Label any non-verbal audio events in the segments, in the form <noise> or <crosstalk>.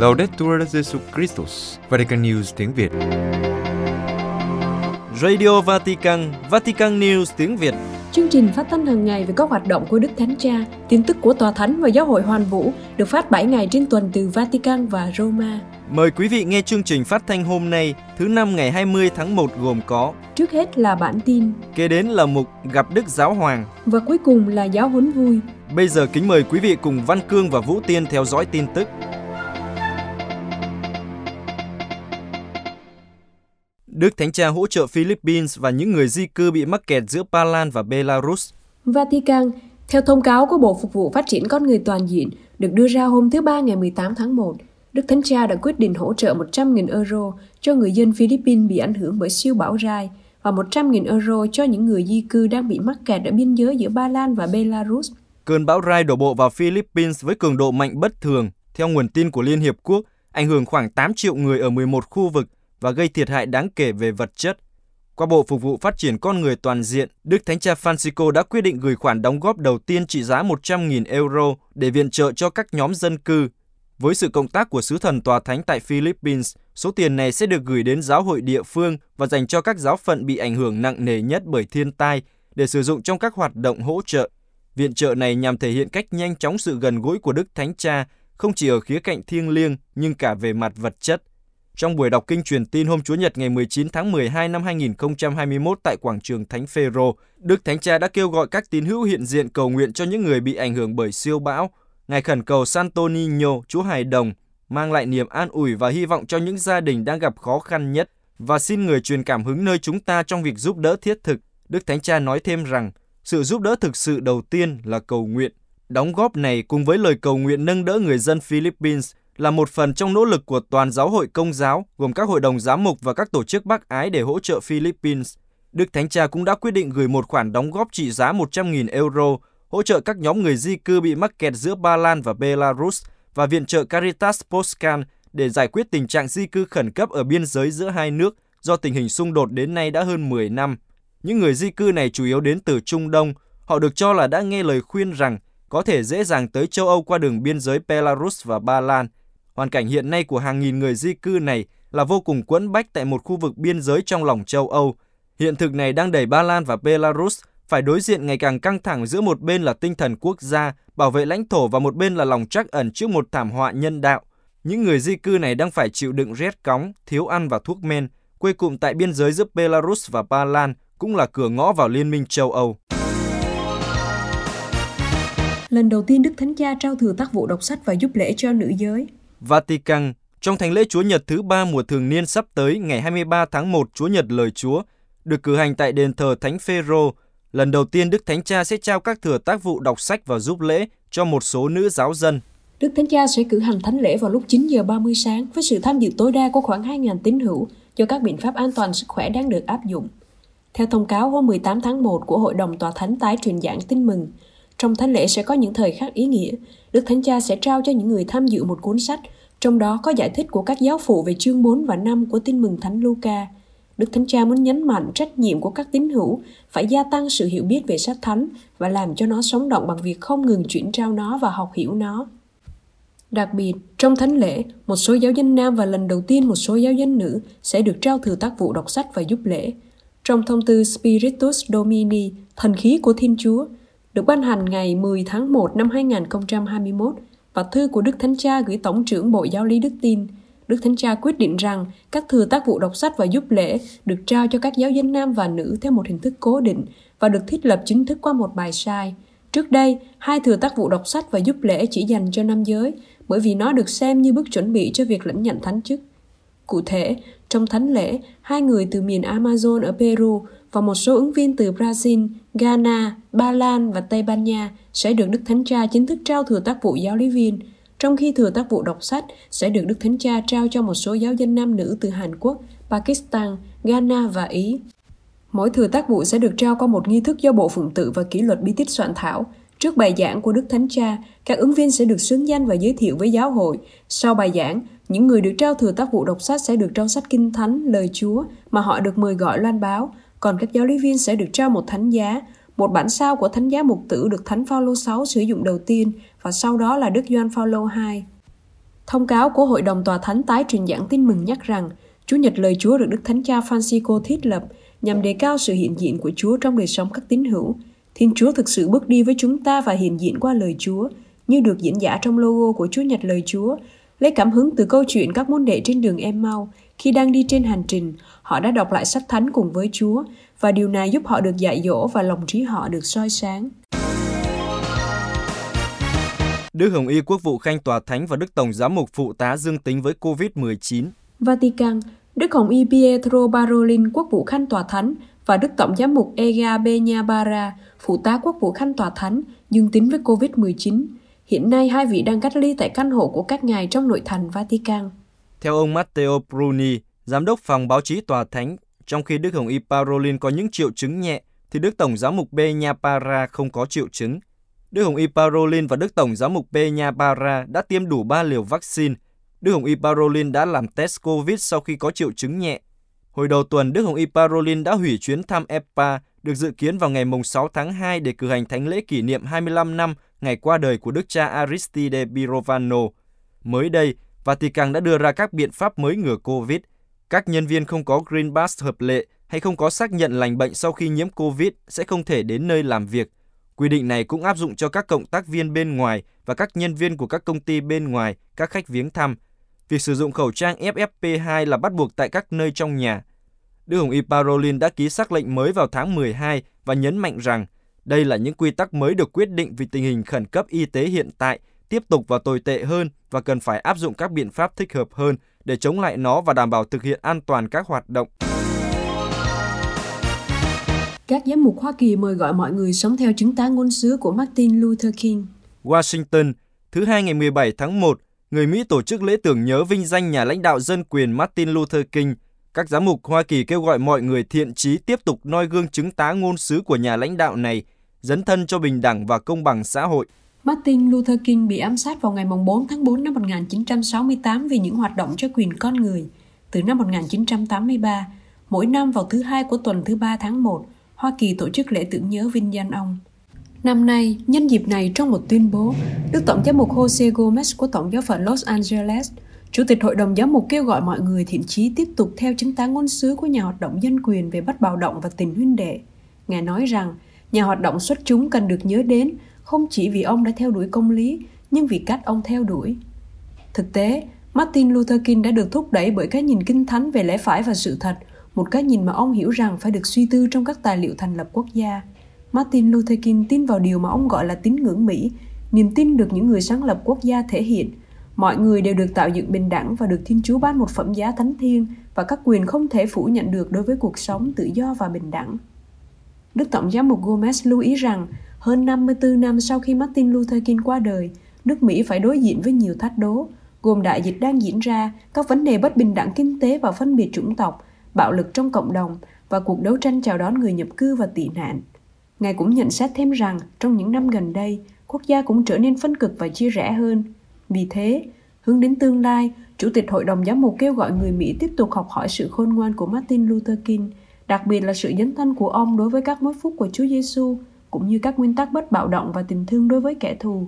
Laudetur Jesu Christus, Vatican News tiếng Việt. Radio Vatican, Vatican News tiếng Việt. Chương trình phát thanh hàng ngày về các hoạt động của Đức Thánh Cha, tin tức của Tòa Thánh và Giáo hội Hoàn Vũ được phát 7 ngày trên tuần từ Vatican và Roma. Mời quý vị nghe chương trình phát thanh hôm nay, thứ năm ngày 20 tháng 1 gồm có Trước hết là bản tin Kế đến là mục Gặp Đức Giáo Hoàng và cuối cùng là giáo huấn vui. Bây giờ kính mời quý vị cùng Văn Cương và Vũ Tiên theo dõi tin tức. Đức Thánh Cha hỗ trợ Philippines và những người di cư bị mắc kẹt giữa Ba Lan và Belarus. Vatican, theo thông cáo của Bộ Phục vụ Phát triển Con Người Toàn diện được đưa ra hôm thứ Ba ngày 18 tháng 1, Đức Thánh Cha đã quyết định hỗ trợ 100.000 euro cho người dân Philippines bị ảnh hưởng bởi siêu bão Rai và 100.000 euro cho những người di cư đang bị mắc kẹt ở biên giới giữa Ba Lan và Belarus. Cơn bão Rai đổ bộ vào Philippines với cường độ mạnh bất thường, theo nguồn tin của Liên Hiệp Quốc, ảnh hưởng khoảng 8 triệu người ở 11 khu vực và gây thiệt hại đáng kể về vật chất. Qua Bộ Phục vụ Phát triển Con Người Toàn diện, Đức Thánh Cha Francisco đã quyết định gửi khoản đóng góp đầu tiên trị giá 100.000 euro để viện trợ cho các nhóm dân cư. Với sự cộng tác của Sứ thần Tòa Thánh tại Philippines, số tiền này sẽ được gửi đến giáo hội địa phương và dành cho các giáo phận bị ảnh hưởng nặng nề nhất bởi thiên tai để sử dụng trong các hoạt động hỗ trợ. Viện trợ này nhằm thể hiện cách nhanh chóng sự gần gũi của Đức Thánh Cha, không chỉ ở khía cạnh thiêng liêng nhưng cả về mặt vật chất. Trong buổi đọc kinh truyền tin hôm Chúa Nhật ngày 19 tháng 12 năm 2021 tại quảng trường Thánh Phêrô, Đức Thánh Cha đã kêu gọi các tín hữu hiện diện cầu nguyện cho những người bị ảnh hưởng bởi siêu bão. Ngài khẩn cầu Santo Niño, Chúa Hài Đồng, mang lại niềm an ủi và hy vọng cho những gia đình đang gặp khó khăn nhất và xin người truyền cảm hứng nơi chúng ta trong việc giúp đỡ thiết thực. Đức Thánh Cha nói thêm rằng, sự giúp đỡ thực sự đầu tiên là cầu nguyện. Đóng góp này cùng với lời cầu nguyện nâng đỡ người dân Philippines là một phần trong nỗ lực của toàn giáo hội công giáo, gồm các hội đồng giám mục và các tổ chức bác ái để hỗ trợ Philippines. Đức Thánh Cha cũng đã quyết định gửi một khoản đóng góp trị giá 100.000 euro hỗ trợ các nhóm người di cư bị mắc kẹt giữa Ba Lan và Belarus và viện trợ Caritas Poscan để giải quyết tình trạng di cư khẩn cấp ở biên giới giữa hai nước do tình hình xung đột đến nay đã hơn 10 năm. Những người di cư này chủ yếu đến từ Trung Đông. Họ được cho là đã nghe lời khuyên rằng có thể dễ dàng tới châu Âu qua đường biên giới Belarus và Ba Lan – Hoàn cảnh hiện nay của hàng nghìn người di cư này là vô cùng quẫn bách tại một khu vực biên giới trong lòng châu Âu. Hiện thực này đang đẩy Ba Lan và Belarus phải đối diện ngày càng căng thẳng giữa một bên là tinh thần quốc gia, bảo vệ lãnh thổ và một bên là lòng trắc ẩn trước một thảm họa nhân đạo. Những người di cư này đang phải chịu đựng rét cóng, thiếu ăn và thuốc men, quê cụm tại biên giới giữa Belarus và Ba Lan cũng là cửa ngõ vào Liên minh châu Âu. Lần đầu tiên Đức Thánh Cha trao thừa tác vụ đọc sách và giúp lễ cho nữ giới. Vatican trong thánh lễ Chúa Nhật thứ ba mùa thường niên sắp tới ngày 23 tháng 1 Chúa Nhật lời Chúa được cử hành tại đền thờ Thánh Phêrô. Lần đầu tiên Đức Thánh Cha sẽ trao các thừa tác vụ đọc sách và giúp lễ cho một số nữ giáo dân. Đức Thánh Cha sẽ cử hành thánh lễ vào lúc 9 giờ 30 sáng với sự tham dự tối đa của khoảng 2.000 tín hữu cho các biện pháp an toàn sức khỏe đang được áp dụng. Theo thông cáo hôm 18 tháng 1 của Hội đồng Tòa Thánh tái truyền giảng tin mừng, trong thánh lễ sẽ có những thời khắc ý nghĩa. Đức Thánh Cha sẽ trao cho những người tham dự một cuốn sách, trong đó có giải thích của các giáo phụ về chương 4 và 5 của tin mừng Thánh Luca. Đức Thánh Cha muốn nhấn mạnh trách nhiệm của các tín hữu phải gia tăng sự hiểu biết về sách thánh và làm cho nó sống động bằng việc không ngừng chuyển trao nó và học hiểu nó. Đặc biệt, trong thánh lễ, một số giáo dân nam và lần đầu tiên một số giáo dân nữ sẽ được trao thừa tác vụ đọc sách và giúp lễ. Trong thông tư Spiritus Domini, thần khí của Thiên Chúa, được ban hành ngày 10 tháng 1 năm 2021 và thư của Đức Thánh Cha gửi Tổng trưởng Bộ Giáo lý Đức Tin, Đức Thánh Cha quyết định rằng các thừa tác vụ đọc sách và giúp lễ được trao cho các giáo dân nam và nữ theo một hình thức cố định và được thiết lập chính thức qua một bài sai. Trước đây, hai thừa tác vụ đọc sách và giúp lễ chỉ dành cho nam giới bởi vì nó được xem như bước chuẩn bị cho việc lãnh nhận thánh chức. Cụ thể, trong thánh lễ, hai người từ miền Amazon ở Peru và một số ứng viên từ Brazil, Ghana, Ba Lan và Tây Ban Nha sẽ được Đức Thánh Cha chính thức trao thừa tác vụ giáo lý viên, trong khi thừa tác vụ đọc sách sẽ được Đức Thánh Cha trao cho một số giáo dân nam nữ từ Hàn Quốc, Pakistan, Ghana và Ý. Mỗi thừa tác vụ sẽ được trao qua một nghi thức do Bộ Phụng tự và Kỷ luật bí tích soạn thảo. Trước bài giảng của Đức Thánh Cha, các ứng viên sẽ được xướng danh và giới thiệu với giáo hội. Sau bài giảng, những người được trao thừa tác vụ đọc sách sẽ được trao sách Kinh Thánh, lời Chúa mà họ được mời gọi loan báo, còn các giáo lý viên sẽ được trao một thánh giá, một bản sao của thánh giá mục tử được Thánh Phaolô 6 sử dụng đầu tiên và sau đó là Đức Gioan Phaolô 2. Thông cáo của Hội đồng Tòa Thánh tái truyền giảng tin mừng nhắc rằng Chúa Nhật lời Chúa được Đức Thánh Cha Francisco thiết lập nhằm đề cao sự hiện diện của Chúa trong đời sống các tín hữu. Thiên Chúa thực sự bước đi với chúng ta và hiện diện qua lời Chúa, như được diễn giả trong logo của Chúa Nhật lời Chúa, lấy cảm hứng từ câu chuyện các môn đệ trên đường Emmaus khi đang đi trên hành trình, họ đã đọc lại sách thánh cùng với Chúa và điều này giúp họ được dạy dỗ và lòng trí họ được soi sáng. Đức Hồng Y Quốc vụ Khanh Tòa Thánh và Đức Tổng Giám mục Phụ tá dương tính với COVID-19. Vatican, Đức Hồng Y Pietro Parolin Quốc vụ Khanh Tòa Thánh và Đức Tổng Giám mục Ega Benyabara, Phụ tá Quốc vụ Khanh Tòa Thánh, dương tính với COVID-19. Hiện nay hai vị đang cách ly tại căn hộ của các ngài trong nội thành Vatican. Theo ông Matteo Bruni, Giám đốc phòng báo chí Tòa Thánh, trong khi Đức Hồng Y Parolin có những triệu chứng nhẹ, thì Đức Tổng Giám mục Benyapara không có triệu chứng. Đức Hồng Y Parolin và Đức Tổng Giám mục Benyapara đã tiêm đủ 3 liều vaccine. Đức Hồng Y Parolin đã làm test COVID sau khi có triệu chứng nhẹ. Hồi đầu tuần, Đức Hồng Y Parolin đã hủy chuyến thăm EPA được dự kiến vào ngày 6 tháng 2 để cử hành thánh lễ kỷ niệm 25 năm ngày qua đời của Đức cha Aristide Birovano. Mới đây, Vatican đã đưa ra các biện pháp mới ngừa COVID. Các nhân viên không có Green Pass hợp lệ hay không có xác nhận lành bệnh sau khi nhiễm COVID sẽ không thể đến nơi làm việc. Quy định này cũng áp dụng cho các cộng tác viên bên ngoài và các nhân viên của các công ty bên ngoài, các khách viếng thăm. Việc sử dụng khẩu trang FFP2 là bắt buộc tại các nơi trong nhà. Đức Hồng Y Parolin đã ký xác lệnh mới vào tháng 12 và nhấn mạnh rằng đây là những quy tắc mới được quyết định vì tình hình khẩn cấp y tế hiện tại tiếp tục và tồi tệ hơn và cần phải áp dụng các biện pháp thích hợp hơn để chống lại nó và đảm bảo thực hiện an toàn các hoạt động. Các giám mục Hoa Kỳ mời gọi mọi người sống theo chứng tá ngôn sứ của Martin Luther King. Washington, thứ hai ngày 17 tháng 1, người Mỹ tổ chức lễ tưởng nhớ vinh danh nhà lãnh đạo dân quyền Martin Luther King. Các giám mục Hoa Kỳ kêu gọi mọi người thiện trí tiếp tục noi gương chứng tá ngôn sứ của nhà lãnh đạo này, dấn thân cho bình đẳng và công bằng xã hội. Martin Luther King bị ám sát vào ngày 4 tháng 4 năm 1968 vì những hoạt động cho quyền con người. Từ năm 1983, mỗi năm vào thứ hai của tuần thứ ba tháng 1, Hoa Kỳ tổ chức lễ tưởng nhớ vinh danh ông. Năm nay, nhân dịp này trong một tuyên bố, Đức Tổng giám mục Jose Gomez của Tổng giáo phận Los Angeles, Chủ tịch Hội đồng Giám mục kêu gọi mọi người thiện chí tiếp tục theo chứng tá ngôn sứ của nhà hoạt động dân quyền về bất bạo động và tình huynh đệ. Ngài nói rằng, nhà hoạt động xuất chúng cần được nhớ đến không chỉ vì ông đã theo đuổi công lý, nhưng vì cách ông theo đuổi. Thực tế, Martin Luther King đã được thúc đẩy bởi cái nhìn kinh thánh về lẽ phải và sự thật, một cái nhìn mà ông hiểu rằng phải được suy tư trong các tài liệu thành lập quốc gia. Martin Luther King tin vào điều mà ông gọi là tín ngưỡng Mỹ, niềm tin được những người sáng lập quốc gia thể hiện. Mọi người đều được tạo dựng bình đẳng và được Thiên Chúa ban một phẩm giá thánh thiêng và các quyền không thể phủ nhận được đối với cuộc sống tự do và bình đẳng. Đức Tổng giám mục Gomez lưu ý rằng hơn 54 năm sau khi Martin Luther King qua đời, nước Mỹ phải đối diện với nhiều thách đố, gồm đại dịch đang diễn ra, các vấn đề bất bình đẳng kinh tế và phân biệt chủng tộc, bạo lực trong cộng đồng và cuộc đấu tranh chào đón người nhập cư và tị nạn. Ngài cũng nhận xét thêm rằng trong những năm gần đây, quốc gia cũng trở nên phân cực và chia rẽ hơn. Vì thế, hướng đến tương lai, Chủ tịch Hội đồng Giám mục kêu gọi người Mỹ tiếp tục học hỏi sự khôn ngoan của Martin Luther King, đặc biệt là sự dấn thân của ông đối với các mối phúc của Chúa Giêsu cũng như các nguyên tắc bất bạo động và tình thương đối với kẻ thù.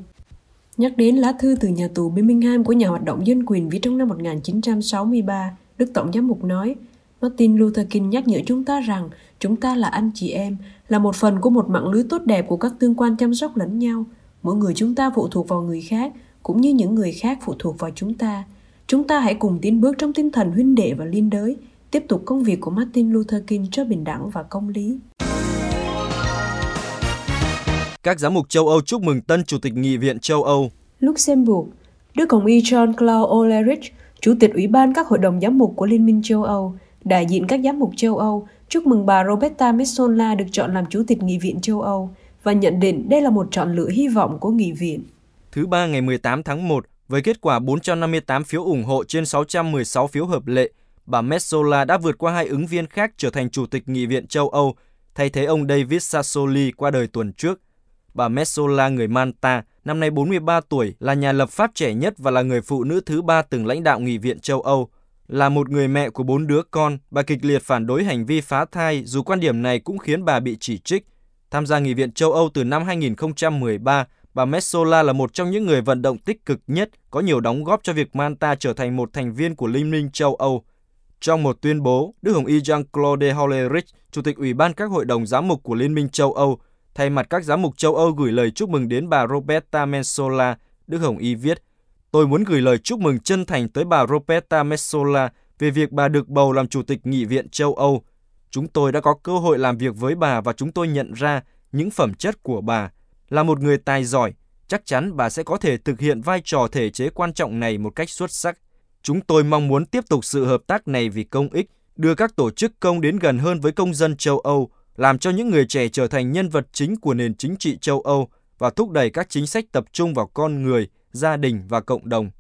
Nhắc đến lá thư từ nhà tù Birmingham của nhà hoạt động dân quyền viết trong năm 1963, Đức Tổng giám mục nói, Martin Luther King nhắc nhở chúng ta rằng chúng ta là anh chị em, là một phần của một mạng lưới tốt đẹp của các tương quan chăm sóc lẫn nhau. Mỗi người chúng ta phụ thuộc vào người khác, cũng như những người khác phụ thuộc vào chúng ta. Chúng ta hãy cùng tiến bước trong tinh thần huynh đệ và liên đới, tiếp tục công việc của Martin Luther King cho bình đẳng và công lý. Các giám mục châu Âu chúc mừng tân Chủ tịch Nghị viện châu Âu. Luxembourg, Đức Hồng Y John Claude Ulrich, Chủ tịch Ủy ban các hội đồng giám mục của Liên minh châu Âu, đại diện các giám mục châu Âu, chúc mừng bà Roberta Metsola được chọn làm Chủ tịch Nghị viện châu Âu và nhận định đây là một chọn lựa hy vọng của Nghị viện. Thứ ba ngày 18 tháng 1, với kết quả 458 phiếu ủng hộ trên 616 phiếu hợp lệ, bà Metsola đã vượt qua hai ứng viên khác trở thành Chủ tịch Nghị viện châu Âu, thay thế ông David Sassoli qua đời tuần trước. Bà Metsola người Manta, năm nay 43 tuổi, là nhà lập pháp trẻ nhất và là người phụ nữ thứ ba từng lãnh đạo Nghị viện châu Âu. Là một người mẹ của bốn đứa con, bà kịch liệt phản đối hành vi phá thai dù quan điểm này cũng khiến bà bị chỉ trích. Tham gia Nghị viện châu Âu từ năm 2013, bà Metsola là một trong những người vận động tích cực nhất có nhiều đóng góp cho việc Malta trở thành một thành viên của Liên minh châu Âu. Trong một tuyên bố, Đức Hồng Y Jean-Claude Hollerich, Chủ tịch Ủy ban các hội đồng giám mục của Liên minh châu Âu, thay mặt các giám mục châu Âu gửi lời chúc mừng đến bà Roberta Metsola, Đức Hồng Y viết, Tôi muốn gửi lời chúc mừng chân thành tới bà Roberta Metsola về việc bà được bầu làm Chủ tịch Nghị viện châu Âu. Chúng tôi đã có cơ hội làm việc với bà và chúng tôi nhận ra những phẩm chất của bà. Là một người tài giỏi, chắc chắn bà sẽ có thể thực hiện vai trò thể chế quan trọng này một cách xuất sắc. Chúng tôi mong muốn tiếp tục sự hợp tác này vì công ích, đưa các tổ chức công đến gần hơn với công dân châu Âu, làm cho những người trẻ trở thành nhân vật chính của nền chính trị châu Âu và thúc đẩy các chính sách tập trung vào con người, gia đình và cộng đồng.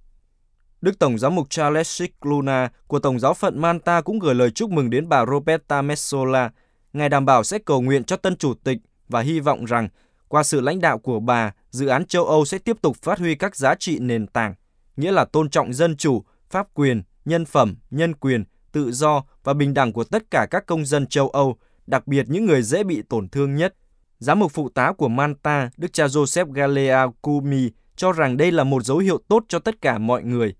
Đức Tổng giám mục Charles Cicluna của Tổng giáo phận Manta cũng gửi lời chúc mừng đến bà Roberta Metsola. Ngài đảm bảo sẽ cầu nguyện cho tân chủ tịch và hy vọng rằng qua sự lãnh đạo của bà, dự án châu Âu sẽ tiếp tục phát huy các giá trị nền tảng, nghĩa là tôn trọng dân chủ, pháp quyền, nhân phẩm, nhân quyền, tự do và bình đẳng của tất cả các công dân châu Âu, đặc biệt những người dễ bị tổn thương nhất. Giám mục phụ tá của Manta, Đức cha Joseph Galea Kumi, cho rằng đây là một dấu hiệu tốt cho tất cả mọi người.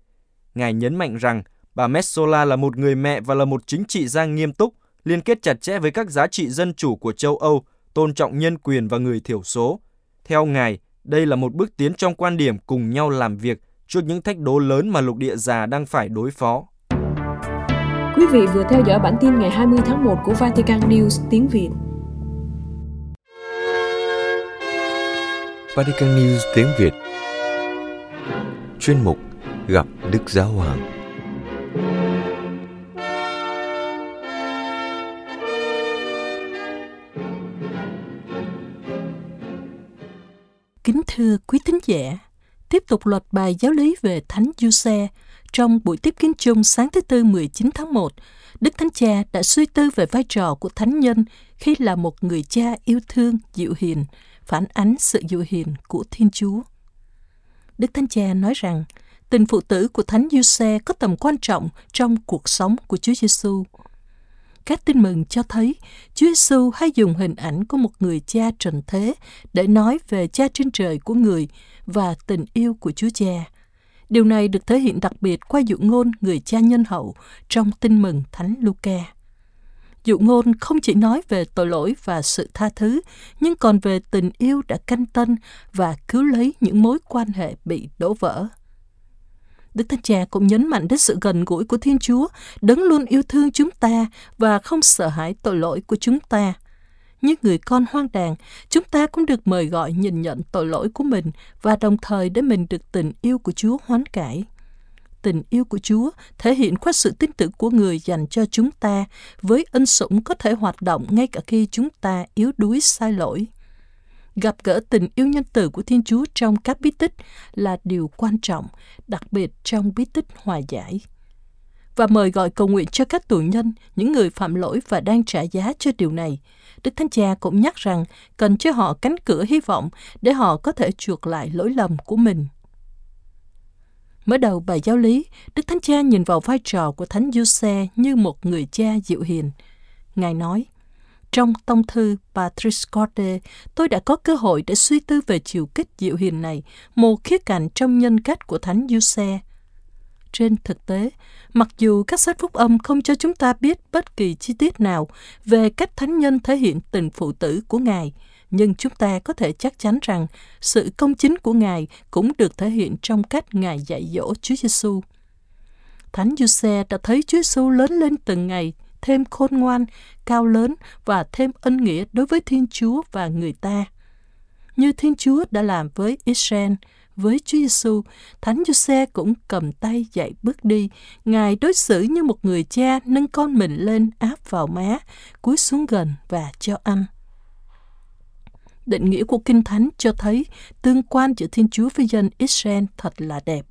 Ngài nhấn mạnh rằng bà Metsola là một người mẹ và là một chính trị gia nghiêm túc, liên kết chặt chẽ với các giá trị dân chủ của châu Âu, tôn trọng nhân quyền và người thiểu số. Theo Ngài, đây là một bước tiến trong quan điểm cùng nhau làm việc trước những thách đố lớn mà lục địa già đang phải đối phó. Quý vị vừa theo dõi bản tin ngày 20 tháng 1 của Vatican News tiếng Việt. Vatican News tiếng Việt Chuyên mục Gặp Đức Giáo Hoàng Kính thưa quý thính giả, tiếp tục loạt bài giáo lý về Thánh Giuse trong buổi tiếp kiến chung sáng thứ Tư 19 tháng 1, Đức Thánh Cha đã suy tư về vai trò của Thánh Nhân khi là một người cha yêu thương, dịu hiền, phản ánh sự dịu hiền của Thiên Chúa. Đức Thánh Cha nói rằng, tình phụ tử của Thánh Giuse có tầm quan trọng trong cuộc sống của Chúa Giêsu. Các tin mừng cho thấy Chúa Giêsu hay dùng hình ảnh của một người cha trần thế để nói về cha trên trời của người và tình yêu của Chúa Cha. Điều này được thể hiện đặc biệt qua dụ ngôn người cha nhân hậu trong tin mừng Thánh Luca. Dụ ngôn không chỉ nói về tội lỗi và sự tha thứ, nhưng còn về tình yêu đã canh tân và cứu lấy những mối quan hệ bị đổ vỡ. Đức Thánh Cha cũng nhấn mạnh đến sự gần gũi của Thiên Chúa, đấng luôn yêu thương chúng ta và không sợ hãi tội lỗi của chúng ta. Như người con hoang đàn, chúng ta cũng được mời gọi nhìn nhận tội lỗi của mình và đồng thời để mình được tình yêu của Chúa hoán cải. Tình yêu của Chúa thể hiện qua sự tin tưởng của người dành cho chúng ta với ân sủng có thể hoạt động ngay cả khi chúng ta yếu đuối sai lỗi gặp gỡ tình yêu nhân từ của Thiên Chúa trong các bí tích là điều quan trọng, đặc biệt trong bí tích hòa giải. Và mời gọi cầu nguyện cho các tù nhân, những người phạm lỗi và đang trả giá cho điều này. Đức Thánh Cha cũng nhắc rằng cần cho họ cánh cửa hy vọng để họ có thể chuộc lại lỗi lầm của mình. Mở đầu bài giáo lý, Đức Thánh Cha nhìn vào vai trò của Thánh Giuse như một người cha dịu hiền. Ngài nói, trong tông thư Patrice Corte, tôi đã có cơ hội để suy tư về chiều kích dịu hiền này, một khía cạnh trong nhân cách của Thánh Giuse. Trên thực tế, mặc dù các sách phúc âm không cho chúng ta biết bất kỳ chi tiết nào về cách thánh nhân thể hiện tình phụ tử của Ngài, nhưng chúng ta có thể chắc chắn rằng sự công chính của Ngài cũng được thể hiện trong cách Ngài dạy dỗ Chúa Giêsu. Thánh Giuse đã thấy Chúa Giêsu lớn lên từng ngày, thêm khôn ngoan, cao lớn và thêm ân nghĩa đối với Thiên Chúa và người ta. Như Thiên Chúa đã làm với Israel, với Chúa Giêsu, Thánh Giuse cũng cầm tay dạy bước đi. Ngài đối xử như một người cha nâng con mình lên áp vào má, cúi xuống gần và cho ăn. Định nghĩa của Kinh Thánh cho thấy tương quan giữa Thiên Chúa với dân Israel thật là đẹp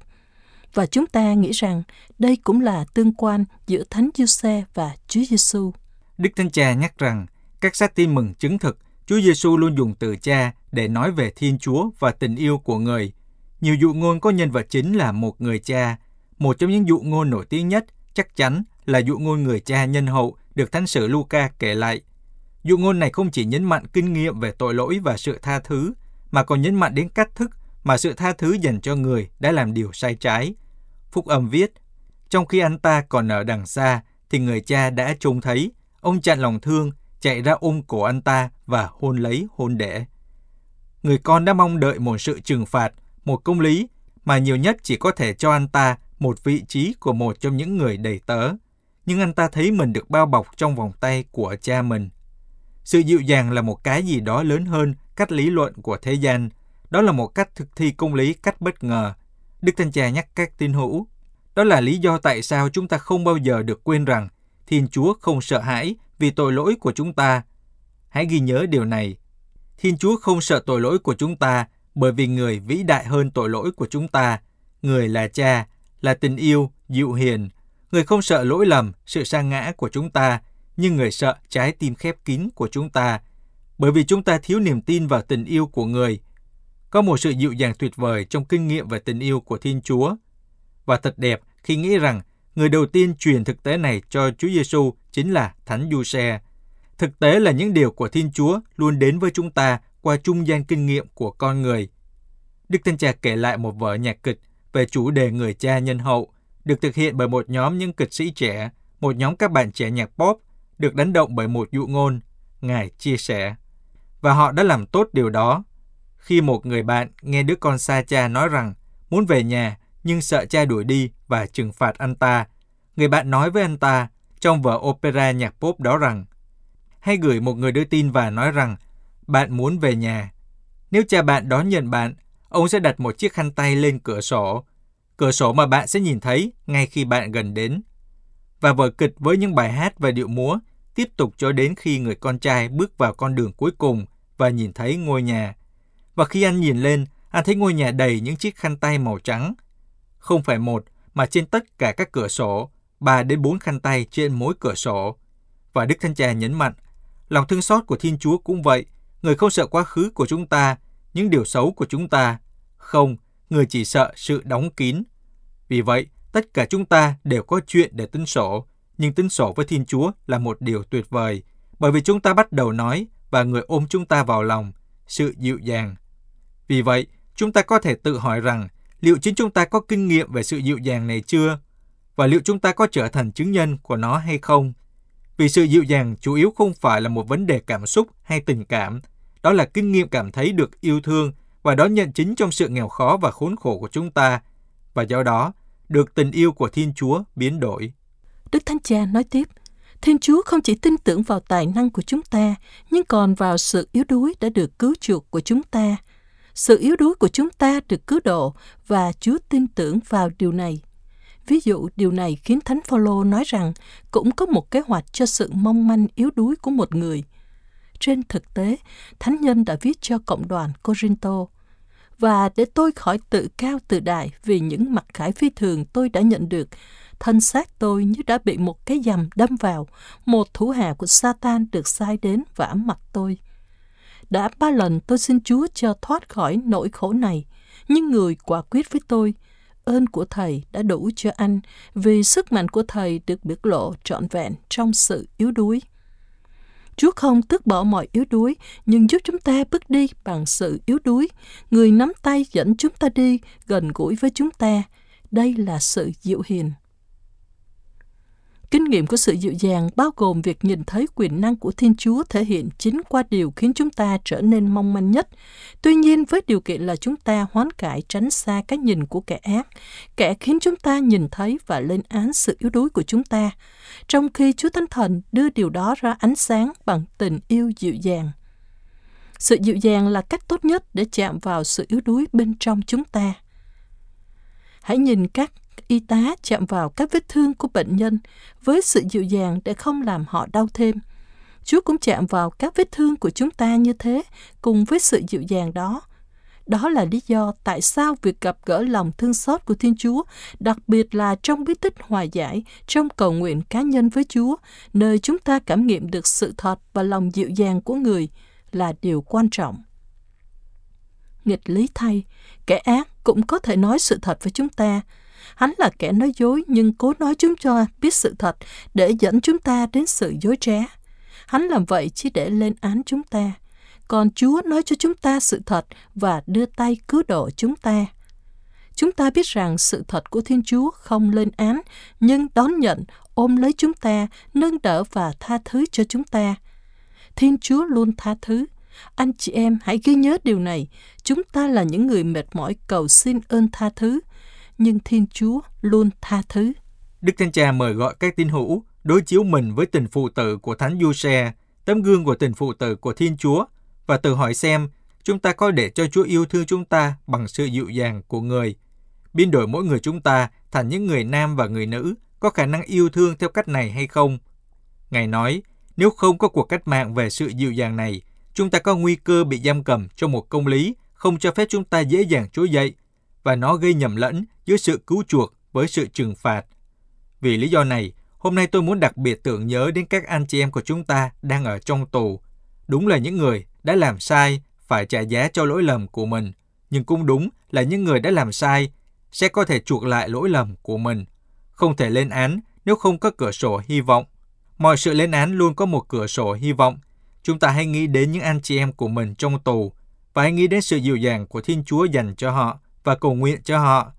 và chúng ta nghĩ rằng đây cũng là tương quan giữa Thánh Giuse và Chúa Giêsu. Đức Thánh Cha nhắc rằng các sách tin mừng chứng thực Chúa Giêsu luôn dùng từ cha để nói về Thiên Chúa và tình yêu của người. Nhiều dụ ngôn có nhân vật chính là một người cha. Một trong những dụ ngôn nổi tiếng nhất chắc chắn là dụ ngôn người cha nhân hậu được Thánh sử Luca kể lại. Dụ ngôn này không chỉ nhấn mạnh kinh nghiệm về tội lỗi và sự tha thứ, mà còn nhấn mạnh đến cách thức mà sự tha thứ dành cho người đã làm điều sai trái. Phúc âm viết, trong khi anh ta còn ở đằng xa, thì người cha đã trông thấy, ông chặn lòng thương, chạy ra ôm cổ anh ta và hôn lấy hôn đẻ. Người con đã mong đợi một sự trừng phạt, một công lý, mà nhiều nhất chỉ có thể cho anh ta một vị trí của một trong những người đầy tớ. Nhưng anh ta thấy mình được bao bọc trong vòng tay của cha mình. Sự dịu dàng là một cái gì đó lớn hơn cách lý luận của thế gian. Đó là một cách thực thi công lý cách bất ngờ. Đức Thanh Cha nhắc các tín hữu. Đó là lý do tại sao chúng ta không bao giờ được quên rằng Thiên Chúa không sợ hãi vì tội lỗi của chúng ta. Hãy ghi nhớ điều này. Thiên Chúa không sợ tội lỗi của chúng ta bởi vì người vĩ đại hơn tội lỗi của chúng ta. Người là cha, là tình yêu, dịu hiền. Người không sợ lỗi lầm, sự sa ngã của chúng ta, nhưng người sợ trái tim khép kín của chúng ta. Bởi vì chúng ta thiếu niềm tin vào tình yêu của người. Có một sự dịu dàng tuyệt vời trong kinh nghiệm về tình yêu của Thiên Chúa. Và thật đẹp khi nghĩ rằng người đầu tiên truyền thực tế này cho Chúa Giêsu chính là Thánh Du-xe. Thực tế là những điều của Thiên Chúa luôn đến với chúng ta qua trung gian kinh nghiệm của con người. Đức Thanh Cha kể lại một vở nhạc kịch về chủ đề người cha nhân hậu, được thực hiện bởi một nhóm những kịch sĩ trẻ, một nhóm các bạn trẻ nhạc pop, được đánh động bởi một dụ ngôn, Ngài chia sẻ. Và họ đã làm tốt điều đó. Khi một người bạn nghe đứa con xa cha nói rằng muốn về nhà nhưng sợ cha đuổi đi và trừng phạt anh ta, người bạn nói với anh ta trong vở opera nhạc pop đó rằng hay gửi một người đưa tin và nói rằng bạn muốn về nhà. Nếu cha bạn đón nhận bạn, ông sẽ đặt một chiếc khăn tay lên cửa sổ, cửa sổ mà bạn sẽ nhìn thấy ngay khi bạn gần đến. Và vở kịch với những bài hát và điệu múa tiếp tục cho đến khi người con trai bước vào con đường cuối cùng và nhìn thấy ngôi nhà. Và khi anh nhìn lên, anh thấy ngôi nhà đầy những chiếc khăn tay màu trắng. Không phải một, mà trên tất cả các cửa sổ, ba đến bốn khăn tay trên mỗi cửa sổ. Và Đức Thanh Cha nhấn mạnh, lòng thương xót của Thiên Chúa cũng vậy, người không sợ quá khứ của chúng ta, những điều xấu của chúng ta. Không, người chỉ sợ sự đóng kín. Vì vậy, tất cả chúng ta đều có chuyện để tính sổ, nhưng tính sổ với Thiên Chúa là một điều tuyệt vời, bởi vì chúng ta bắt đầu nói và người ôm chúng ta vào lòng, sự dịu dàng. Vì vậy, chúng ta có thể tự hỏi rằng liệu chính chúng ta có kinh nghiệm về sự dịu dàng này chưa? Và liệu chúng ta có trở thành chứng nhân của nó hay không? Vì sự dịu dàng chủ yếu không phải là một vấn đề cảm xúc hay tình cảm, đó là kinh nghiệm cảm thấy được yêu thương và đón nhận chính trong sự nghèo khó và khốn khổ của chúng ta, và do đó được tình yêu của Thiên Chúa biến đổi. Đức Thánh Cha nói tiếp, Thiên Chúa không chỉ tin tưởng vào tài năng của chúng ta, nhưng còn vào sự yếu đuối đã được cứu chuộc của chúng ta. Sự yếu đuối của chúng ta được cứu độ và Chúa tin tưởng vào điều này. Ví dụ, điều này khiến Thánh Phaolô nói rằng cũng có một kế hoạch cho sự mong manh yếu đuối của một người. Trên thực tế, Thánh Nhân đã viết cho cộng đoàn Corinto và để tôi khỏi tự cao tự đại vì những mặt khải phi thường tôi đã nhận được, thân xác tôi như đã bị một cái dầm đâm vào, một thủ hạ của Satan được sai đến vả mặt tôi. Đã ba lần tôi xin Chúa cho thoát khỏi nỗi khổ này, nhưng người quả quyết với tôi – ơn của Thầy đã đủ cho anh vì sức mạnh của Thầy được biểu lộ trọn vẹn trong sự yếu đuối. Chúa không tước bỏ mọi yếu đuối, nhưng giúp chúng ta bước đi bằng sự yếu đuối. Người nắm tay dẫn chúng ta đi gần gũi với chúng ta. Đây là sự dịu hiền. Kinh nghiệm của sự dịu dàng bao gồm việc nhìn thấy quyền năng của Thiên Chúa thể hiện chính qua điều khiến chúng ta trở nên mong manh nhất. Tuy nhiên với điều kiện là chúng ta hoán cải tránh xa cái nhìn của kẻ ác, kẻ khiến chúng ta nhìn thấy và lên án sự yếu đuối của chúng ta, trong khi Chúa Thánh Thần đưa điều đó ra ánh sáng bằng tình yêu dịu dàng. Sự dịu dàng là cách tốt nhất để chạm vào sự yếu đuối bên trong chúng ta. Hãy nhìn các y tá chạm vào các vết thương của bệnh nhân với sự dịu dàng để không làm họ đau thêm. Chúa cũng chạm vào các vết thương của chúng ta như thế, cùng với sự dịu dàng đó. Đó là lý do tại sao việc gặp gỡ lòng thương xót của Thiên Chúa, đặc biệt là trong bí tích hòa giải, trong cầu nguyện cá nhân với Chúa, nơi chúng ta cảm nghiệm được sự thật và lòng dịu dàng của người, là điều quan trọng. Nghịch lý thay, kẻ ác cũng có thể nói sự thật với chúng ta, Hắn là kẻ nói dối nhưng cố nói chúng cho biết sự thật để dẫn chúng ta đến sự dối trá. Hắn làm vậy chỉ để lên án chúng ta. còn Chúa nói cho chúng ta sự thật và đưa tay cứu độ chúng ta. Chúng ta biết rằng sự thật của Thiên Chúa không lên án, nhưng đón nhận, ôm lấy chúng ta, nâng đỡ và tha thứ cho chúng ta. Thiên Chúa luôn tha thứ. Anh chị em hãy ghi nhớ điều này. Chúng ta là những người mệt mỏi cầu xin ơn tha thứ, nhưng Thiên Chúa luôn tha thứ. Đức Thánh Cha mời gọi các tín hữu đối chiếu mình với tình phụ tử của Thánh Du Xe, tấm gương của tình phụ tử của Thiên Chúa và tự hỏi xem chúng ta có để cho Chúa yêu thương chúng ta bằng sự dịu dàng của người. Biến đổi mỗi người chúng ta thành những người nam và người nữ có khả năng yêu thương theo cách này hay không? Ngài nói, nếu không có cuộc cách mạng về sự dịu dàng này, chúng ta có nguy cơ bị giam cầm trong một công lý không cho phép chúng ta dễ dàng trỗi dậy và nó gây nhầm lẫn giữa sự cứu chuộc với sự trừng phạt. Vì lý do này, hôm nay tôi muốn đặc biệt tưởng nhớ đến các anh chị em của chúng ta đang ở trong tù. Đúng là những người đã làm sai phải trả giá cho lỗi lầm của mình, nhưng cũng đúng là những người đã làm sai sẽ có thể chuộc lại lỗi lầm của mình. Không thể lên án nếu không có cửa sổ hy vọng. Mọi sự lên án luôn có một cửa sổ hy vọng. Chúng ta hãy nghĩ đến những anh chị em của mình trong tù và hãy nghĩ đến sự dịu dàng của Thiên Chúa dành cho họ và cầu nguyện cho họ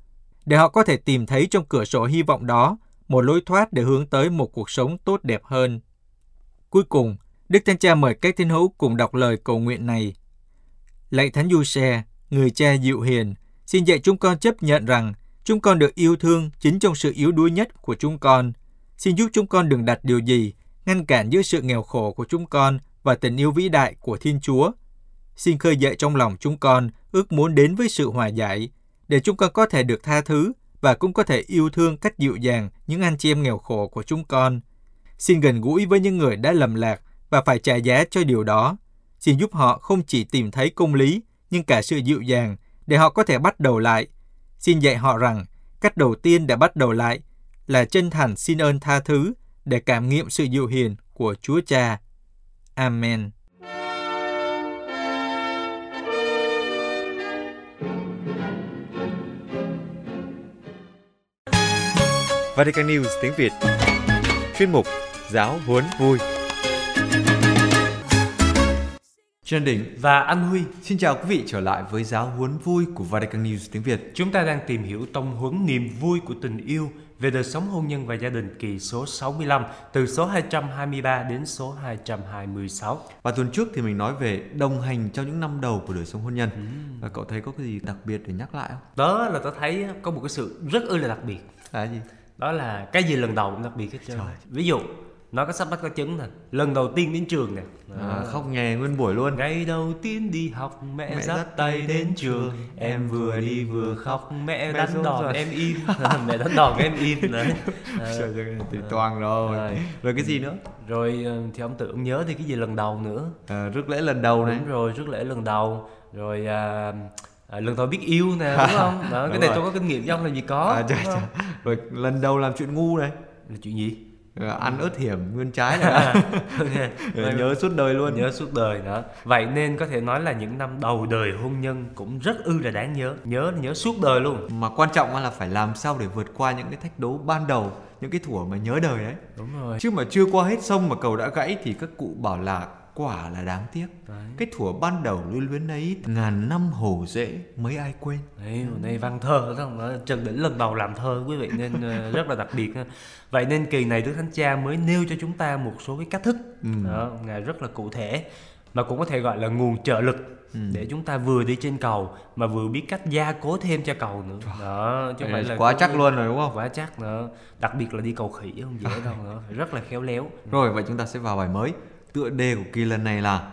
để họ có thể tìm thấy trong cửa sổ hy vọng đó một lối thoát để hướng tới một cuộc sống tốt đẹp hơn. Cuối cùng, Đức Thánh Cha mời các tín hữu cùng đọc lời cầu nguyện này. Lạy Thánh Du Xe, người cha dịu hiền, xin dạy chúng con chấp nhận rằng chúng con được yêu thương chính trong sự yếu đuối nhất của chúng con. Xin giúp chúng con đừng đặt điều gì ngăn cản giữa sự nghèo khổ của chúng con và tình yêu vĩ đại của Thiên Chúa. Xin khơi dậy trong lòng chúng con ước muốn đến với sự hòa giải, để chúng con có thể được tha thứ và cũng có thể yêu thương cách dịu dàng những anh chị em nghèo khổ của chúng con. Xin gần gũi với những người đã lầm lạc và phải trả giá cho điều đó. Xin giúp họ không chỉ tìm thấy công lý, nhưng cả sự dịu dàng để họ có thể bắt đầu lại. Xin dạy họ rằng cách đầu tiên để bắt đầu lại là chân thành xin ơn tha thứ để cảm nghiệm sự dịu hiền của Chúa Cha. Amen. Vatican News tiếng Việt Chuyên mục Giáo huấn vui Trần Đình và anh Huy. Xin chào quý vị trở lại với giáo huấn vui của Vatican News tiếng Việt. Chúng ta đang tìm hiểu tông huấn niềm vui của tình yêu về đời sống hôn nhân và gia đình kỳ số 65 từ số 223 đến số 226. Và tuần trước thì mình nói về đồng hành trong những năm đầu của đời sống hôn nhân. Ừ. Và cậu thấy có cái gì đặc biệt để nhắc lại không? Đó là tao thấy có một cái sự rất ư là đặc biệt. Là gì? Đó là cái gì lần đầu cũng đặc biệt hết trơn. Ví dụ nó có sắp bắt có chứng nè. Lần đầu tiên đến trường nè. À, khóc nhè nguyên buổi luôn. Ngày đầu tiên đi học mẹ, mẹ dắt tay đến trường. em vừa đi vừa khóc. mẹ, mẹ đánh đòn rồi. em im. <laughs> <laughs> Mẹ đánh đòn em im đấy à, thì toàn rồi. rồi. Rồi cái gì nữa? Rồi ờ, thì ông tự ông nhớ thì cái gì lần đầu nữa? À, rước lễ lần đầu này. Đúng rồi rước lễ lần đầu. Rồi à, À, lần đầu biết yêu nè đúng <laughs> không? Đó cái này rồi. tôi có kinh nghiệm trong làm gì có à, chà, chà. rồi lần đầu làm chuyện ngu này. Là chuyện gì? Ờ, ăn ớt hiểm nguyên trái này. <laughs> Okay. <laughs> nhớ suốt đời luôn. Nhớ suốt đời đó. Vậy nên có thể nói là những năm đầu đời hôn nhân cũng rất ư là đáng nhớ. Nhớ nhớ suốt đời luôn. Mà quan trọng là phải làm sao để vượt qua những cái thách đố ban đầu những cái thủa mà nhớ đời đấy đúng rồi. Chứ mà chưa qua hết sông mà cầu đã gãy thì các cụ bảo là quả là đáng tiếc. Đấy. cái thủa ban đầu lưu luyến ấy ngàn năm hồ dễ mấy ai quên. Đấy, hôm nay văn thơ trần đỉnh lần đầu làm thơ quý vị nên ờ, <laughs> rất là đặc biệt. Vậy nên kỳ này đức thánh cha mới nêu cho chúng ta một số cái cách thức. Ừ. đó ngài rất là cụ thể mà cũng có thể gọi là nguồn trợ lực ừ. để chúng ta vừa đi trên cầu mà vừa biết cách gia cố thêm cho cầu nữa. Đó chứ phải là quá chắc luôn rồi đúng không? quá chắc nữa. Đặc biệt là đi cầu khỉ không dễ đâu <laughs> nữa rất là khéo léo. Rồi vậy chúng ta sẽ vào bài mới tựa đề của kỳ lần này là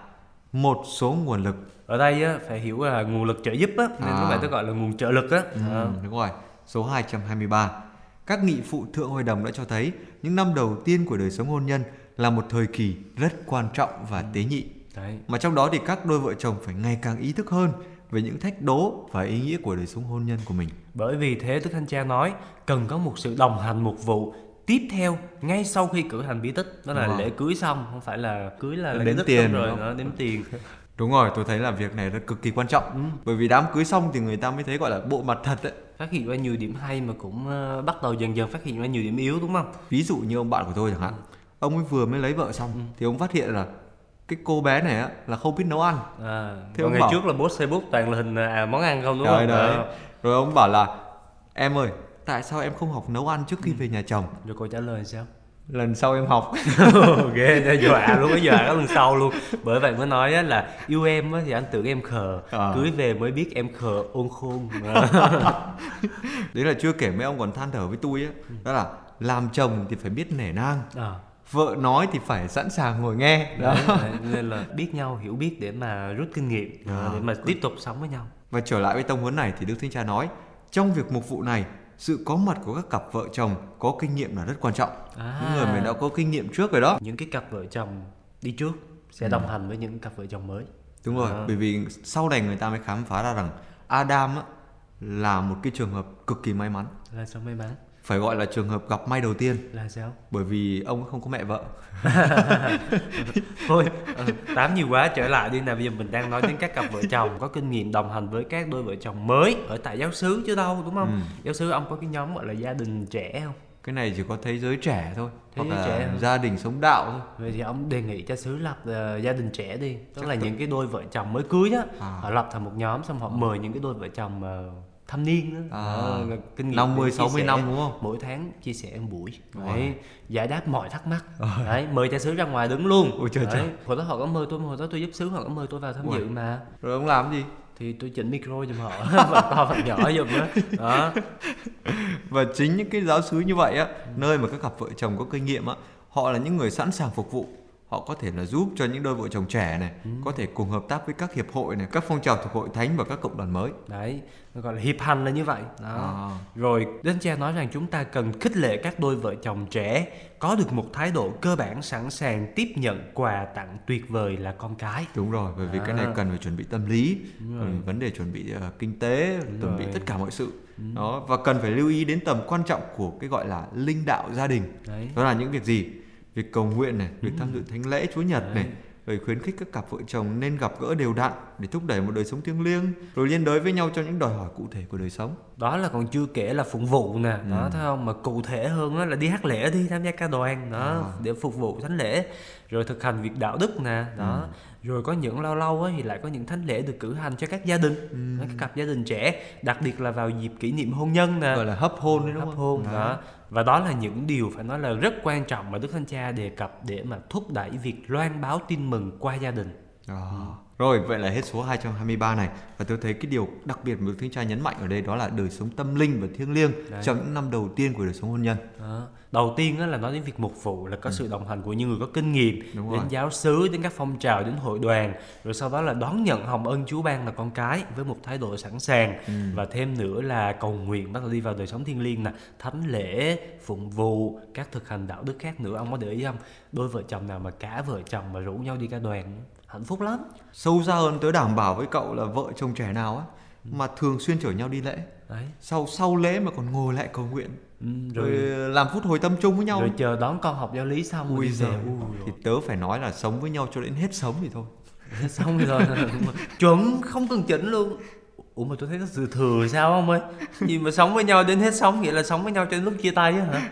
một số nguồn lực ở đây á, phải hiểu là nguồn lực trợ giúp á nên à. vậy tôi gọi là nguồn trợ lực á ừ, à. đúng rồi số 223 các nghị phụ thượng hội đồng đã cho thấy những năm đầu tiên của đời sống hôn nhân là một thời kỳ rất quan trọng và tế nhị Đấy. mà trong đó thì các đôi vợ chồng phải ngày càng ý thức hơn về những thách đố và ý nghĩa của đời sống hôn nhân của mình. Bởi vì thế Đức Thanh Cha nói cần có một sự đồng hành một vụ tiếp theo ngay sau khi cử hành bí tích đó là wow. lễ cưới xong không phải là cưới là đếm tiền rồi nó đếm tiền <laughs> đúng rồi tôi thấy là việc này rất cực kỳ quan trọng ừ. bởi vì đám cưới xong thì người ta mới thấy gọi là bộ mặt thật đấy phát hiện ra nhiều điểm hay mà cũng uh, bắt đầu dần dần phát hiện ra nhiều điểm yếu đúng không ví dụ như ông bạn của tôi chẳng hạn ừ. ông ấy vừa mới lấy vợ xong ừ. thì ông phát hiện là cái cô bé này á là không biết nấu ăn à, thế ông ngày bảo, trước là post facebook toàn là hình à, món ăn không đúng không đấy. À. rồi ông bảo là em ơi tại sao em không học nấu ăn trước khi ừ. về nhà chồng? Rồi cô trả lời sao? Lần sau em học. <laughs> Ghê okay, dọa luôn cái dọa có lần sau luôn. Bởi vậy mới nói á là yêu em á thì anh tưởng em khờ. À. cưới về mới biết em khờ ôn khôn. <laughs> Đấy là chưa kể mấy ông còn than thở với tôi á. Đó là làm chồng thì phải biết nể nang. À vợ nói thì phải sẵn sàng ngồi nghe. Đó. <laughs> Đấy, nên là biết nhau hiểu biết để mà rút kinh nghiệm à, để mà tiếp tục sống với nhau. Và trở lại với tông huấn này thì đức thánh cha nói trong việc mục vụ này sự có mặt của các cặp vợ chồng có kinh nghiệm là rất quan trọng à. những người mình đã có kinh nghiệm trước rồi đó những cái cặp vợ chồng đi trước sẽ ừ. đồng hành với những cặp vợ chồng mới đúng rồi à. bởi vì sau này người ta mới khám phá ra rằng Adam á, là một cái trường hợp cực kỳ may mắn là sao may mắn phải gọi là trường hợp gặp may đầu tiên. Là sao? Bởi vì ông không có mẹ vợ. <laughs> Thôi ừ, tám nhiều quá trở lại đi. Nào bây giờ mình đang nói đến các cặp vợ chồng có kinh nghiệm đồng hành với các đôi vợ chồng mới ở tại giáo xứ chứ đâu đúng không? Ừ. giáo xứ ông có cái nhóm gọi là gia đình trẻ không? Cái này chỉ có thế giới trẻ thôi thế hoặc là trẻ không? gia đình sống đạo thôi. Vậy thì ông đề nghị cho xứ lập uh, gia đình trẻ đi. Tức Chắc là tự... những cái đôi vợ chồng mới cưới á à. họ lập thành một nhóm xong họ mời những cái đôi vợ chồng uh, thâm niên đó. À, à, kinh nghiệm 50 60 năm đúng không? Mỗi tháng chia sẻ một buổi. Đấy, giải đáp mọi thắc mắc. À. Đấy, mời cha xứ ra ngoài đứng luôn. Ôi trời trời. Hồi đó họ có mời tôi, hồi đó tôi giúp xứ họ có mời tôi vào tham dự mà. Rồi ông làm gì? thì tôi chỉnh micro giùm họ <laughs> và to phần nhỏ giùm đó. đó và chính những cái giáo sứ như vậy á nơi mà các cặp vợ chồng có kinh nghiệm á họ là những người sẵn sàng phục vụ họ có thể là giúp cho những đôi vợ chồng trẻ này ừ. có thể cùng hợp tác với các hiệp hội này các phong trào thuộc hội thánh và các cộng đoàn mới đấy gọi là hiệp hành là như vậy đó à. rồi đến cha nói rằng chúng ta cần khích lệ các đôi vợ chồng trẻ có được một thái độ cơ bản sẵn sàng tiếp nhận quà tặng tuyệt vời là con cái đúng rồi bởi vì à. cái này cần phải chuẩn bị tâm lý vấn đề chuẩn bị uh, kinh tế đúng chuẩn rồi. bị tất cả mọi sự ừ. đó và cần phải lưu ý đến tầm quan trọng của cái gọi là linh đạo gia đình đấy. đó là những việc gì việc cầu nguyện này việc ừ. tham dự thánh lễ chúa nhật này rồi khuyến khích các cặp vợ chồng nên gặp gỡ đều đặn để thúc đẩy một đời sống thiêng liêng rồi liên đới với nhau cho những đòi hỏi cụ thể của đời sống đó là còn chưa kể là phục vụ nè ừ. đó thấy không mà cụ thể hơn đó là đi hát lễ đi tham gia ca đoàn đó à. để phục vụ thánh lễ rồi thực hành việc đạo đức nè đó ừ rồi có những lâu lâu ấy, thì lại có những thánh lễ được cử hành cho các gia đình ừ. các cặp gia đình trẻ đặc biệt là vào dịp kỷ niệm hôn nhân nè gọi là hấp hôn đấy đúng hấp hôn đó. đó và đó là những điều phải nói là rất quan trọng mà đức thánh cha đề cập để mà thúc đẩy việc loan báo tin mừng qua gia đình à. Rồi, vậy là hết số 223 này và tôi thấy cái điều đặc biệt mà Đức Thánh Cha nhấn mạnh ở đây đó là đời sống tâm linh và thiêng liêng Đấy. trong những năm đầu tiên của đời sống hôn nhân. Đó. Đầu tiên là nói đến việc mục vụ là có ừ. sự đồng hành của những người có kinh nghiệm Đúng đến rồi. giáo xứ, đến các phong trào, đến hội đoàn, rồi sau đó là đón nhận hồng ân Chúa ban là con cái với một thái độ sẵn sàng ừ. và thêm nữa là cầu nguyện bắt đầu đi vào đời sống thiêng liêng nè, thánh lễ, phụng vụ, các thực hành đạo đức khác nữa. Ông có để ý không? Đôi vợ chồng nào mà cả vợ chồng mà rủ nhau đi ca đoàn hạnh phúc lắm. Sâu xa hơn tớ đảm bảo với cậu là vợ chồng trẻ nào á ừ. mà thường xuyên chở nhau đi lễ. Đấy. Sau sau lễ mà còn ngồi lại cầu nguyện ừ, rồi, rồi làm phút hồi tâm chung với nhau. rồi chờ đón con học giáo lý xong ui giờ thì tớ phải nói là sống với nhau cho đến hết sống thì thôi. Hết sống thì thôi. <laughs> Chuẩn không cần chỉnh luôn ủa mà tôi thấy nó dư thừa sao không ơi? Gì mà sống với nhau đến hết sống nghĩa là sống với nhau cho đến lúc chia tay á hả?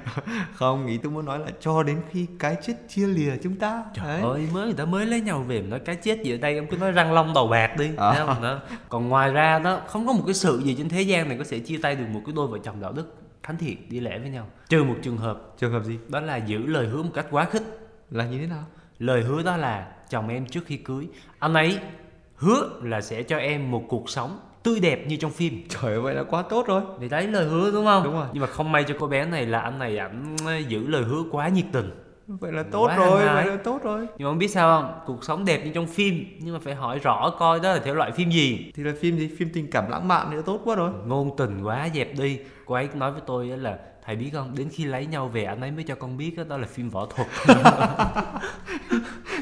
<laughs> Không nghĩ tôi muốn nói là cho đến khi cái chết chia lìa chúng ta. Trời Đấy. ơi mới người ta mới lấy nhau về mà nói cái chết gì ở đây em cứ nói răng long đầu bạc đi à. không? Đó. Còn ngoài ra đó không có một cái sự gì trên thế gian này có thể chia tay được một cái đôi vợ chồng đạo đức thánh thiện đi lễ với nhau. Trừ một trường hợp. Trường hợp gì? Đó là giữ lời hứa một cách quá khích. Là như thế nào? Lời hứa đó là chồng em trước khi cưới. Anh ấy hứa là sẽ cho em một cuộc sống tươi đẹp như trong phim. Trời ơi vậy là quá tốt rồi. Để đấy lời hứa đúng không? Đúng rồi. Nhưng mà không may cho cô bé này là anh này ảnh giữ lời hứa quá nhiệt tình. Vậy là tốt quá rồi vậy là tốt rồi. Nhưng mà không biết sao không? Cuộc sống đẹp như trong phim nhưng mà phải hỏi rõ coi đó là thể loại phim gì. Thì là phim gì? Phim tình cảm lãng mạn nữa tốt quá rồi. Ngôn tình quá dẹp đi. Cô ấy nói với tôi là thầy biết không? Đến khi lấy nhau về anh ấy mới cho con biết đó, đó là phim võ thuật. <laughs>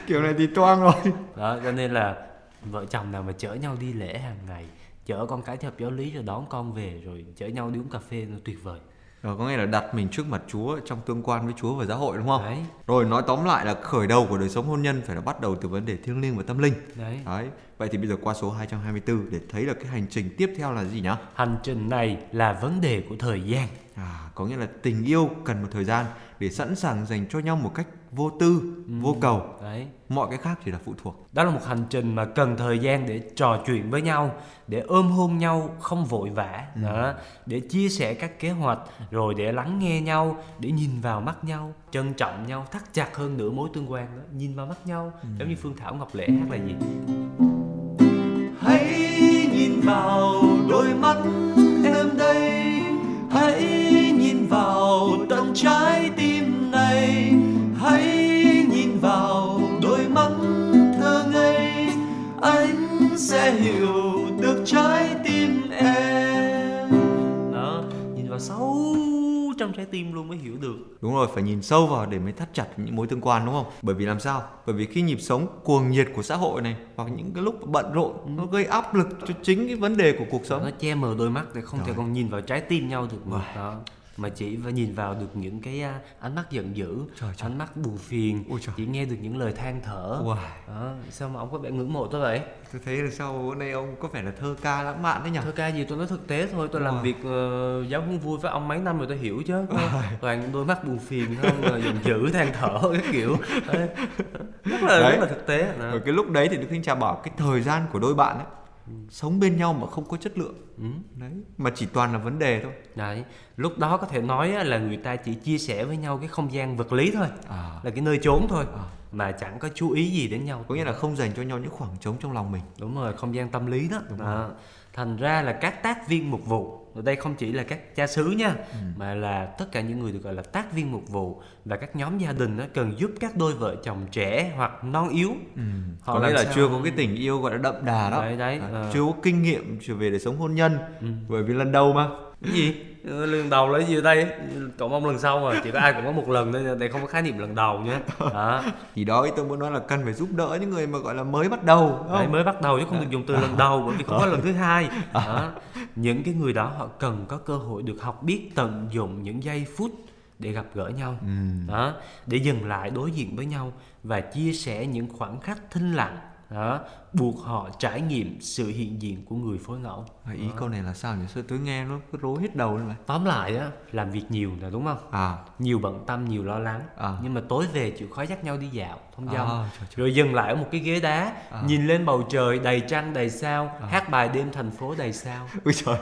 Kiểu này thì toang rồi. Đó cho nên là vợ chồng nào mà chở nhau đi lễ hàng ngày chở con cái theo giáo lý rồi đón con về rồi chở nhau đi uống cà phê nó tuyệt vời rồi có nghĩa là đặt mình trước mặt Chúa trong tương quan với Chúa và giáo hội đúng không? Đấy. Rồi nói tóm lại là khởi đầu của đời sống hôn nhân phải là bắt đầu từ vấn đề thiêng liêng và tâm linh. Đấy. Đấy. Vậy thì bây giờ qua số 224 để thấy là cái hành trình tiếp theo là gì nhá? Hành trình này là vấn đề của thời gian. à có nghĩa là tình yêu cần một thời gian để sẵn sàng dành cho nhau một cách vô tư ừ. vô cầu đấy mọi cái khác chỉ là phụ thuộc đó là một hành trình mà cần thời gian để trò chuyện với nhau để ôm hôn nhau không vội vã ừ. đó để chia sẻ các kế hoạch rồi để lắng nghe nhau để nhìn vào mắt nhau trân trọng nhau thắt chặt hơn nữa mối tương quan đó nhìn vào mắt nhau ừ. giống như phương thảo ngọc lễ hát là gì trái tim luôn mới hiểu được. Đúng rồi phải nhìn sâu vào để mới thắt chặt những mối tương quan đúng không? Bởi vì làm sao? Bởi vì khi nhịp sống cuồng nhiệt của xã hội này hoặc những cái lúc bận rộn ừ. nó gây áp lực cho chính cái vấn đề của cuộc sống. nó che mờ đôi mắt để không Trời. thể còn nhìn vào trái tim nhau được mà. Đó mà chỉ và nhìn vào được những cái ánh mắt giận dữ trời, trời. ánh mắt buồn phiền chỉ nghe được những lời than thở. Wow. đó. sao mà ông có vẻ ngưỡng mộ tôi vậy? Tôi thấy là sao bữa nay ông có vẻ là thơ ca lãng mạn đấy nhỉ? Thơ ca gì tôi nói thực tế thôi tôi wow. làm việc uh, giáo huấn vui với ông mấy năm rồi tôi hiểu chứ. Toàn đôi mắt buồn phiền không giận dữ than thở cái kiểu. Rất là đấy. rất là thực tế. Rồi cái lúc đấy thì đức thanh trà bảo cái thời gian của đôi bạn ấy sống bên nhau mà không có chất lượng ừ. đấy mà chỉ toàn là vấn đề thôi đấy lúc đó có thể nói là người ta chỉ chia sẻ với nhau cái không gian vật lý thôi à. là cái nơi trốn thôi à. mà chẳng có chú ý gì đến nhau có nghĩa là không dành cho nhau những khoảng trống trong lòng mình đúng rồi không gian tâm lý đó đúng à. thành ra là các tác viên mục vụ ở đây không chỉ là các cha xứ nha ừ. mà là tất cả những người được gọi là tác viên mục vụ và các nhóm gia đình đó cần giúp các đôi vợ chồng trẻ hoặc non yếu ừ. họ có nghĩa là sao... chưa có cái tình yêu gọi là đậm đà đó đấy, đấy, à, uh... chưa có kinh nghiệm trở về để sống hôn nhân ừ. bởi vì lần đầu mà. Cái gì? Ờ, lần đầu là gì ở đây? Cậu mong lần sau mà chỉ có ai cũng có một lần thôi đây không có khái niệm lần đầu nhé. Đó. Thì đó tôi muốn nói là cần phải giúp đỡ những người mà gọi là mới bắt đầu Đấy, mới bắt đầu chứ không được dùng từ lần đầu bởi vì không có lần thứ hai. Đó. những cái người đó họ cần có cơ hội được học biết tận dụng những giây phút để gặp gỡ nhau. Ừ. đó. Để dừng lại đối diện với nhau và chia sẻ những khoảnh khắc thinh lặng đó buộc họ trải nghiệm sự hiện diện của người phối ngẫu à, ý đó. câu này là sao nhỉ sao tôi nghe nó cứ rối hết đầu lên tóm lại á làm việc nhiều là đúng không à nhiều bận tâm nhiều lo lắng à. nhưng mà tối về chịu khó dắt nhau đi dạo thông dong à, trời, trời. rồi dừng lại ở một cái ghế đá à. nhìn lên bầu trời đầy trăng đầy sao à. hát bài đêm thành phố đầy sao <laughs> ui trời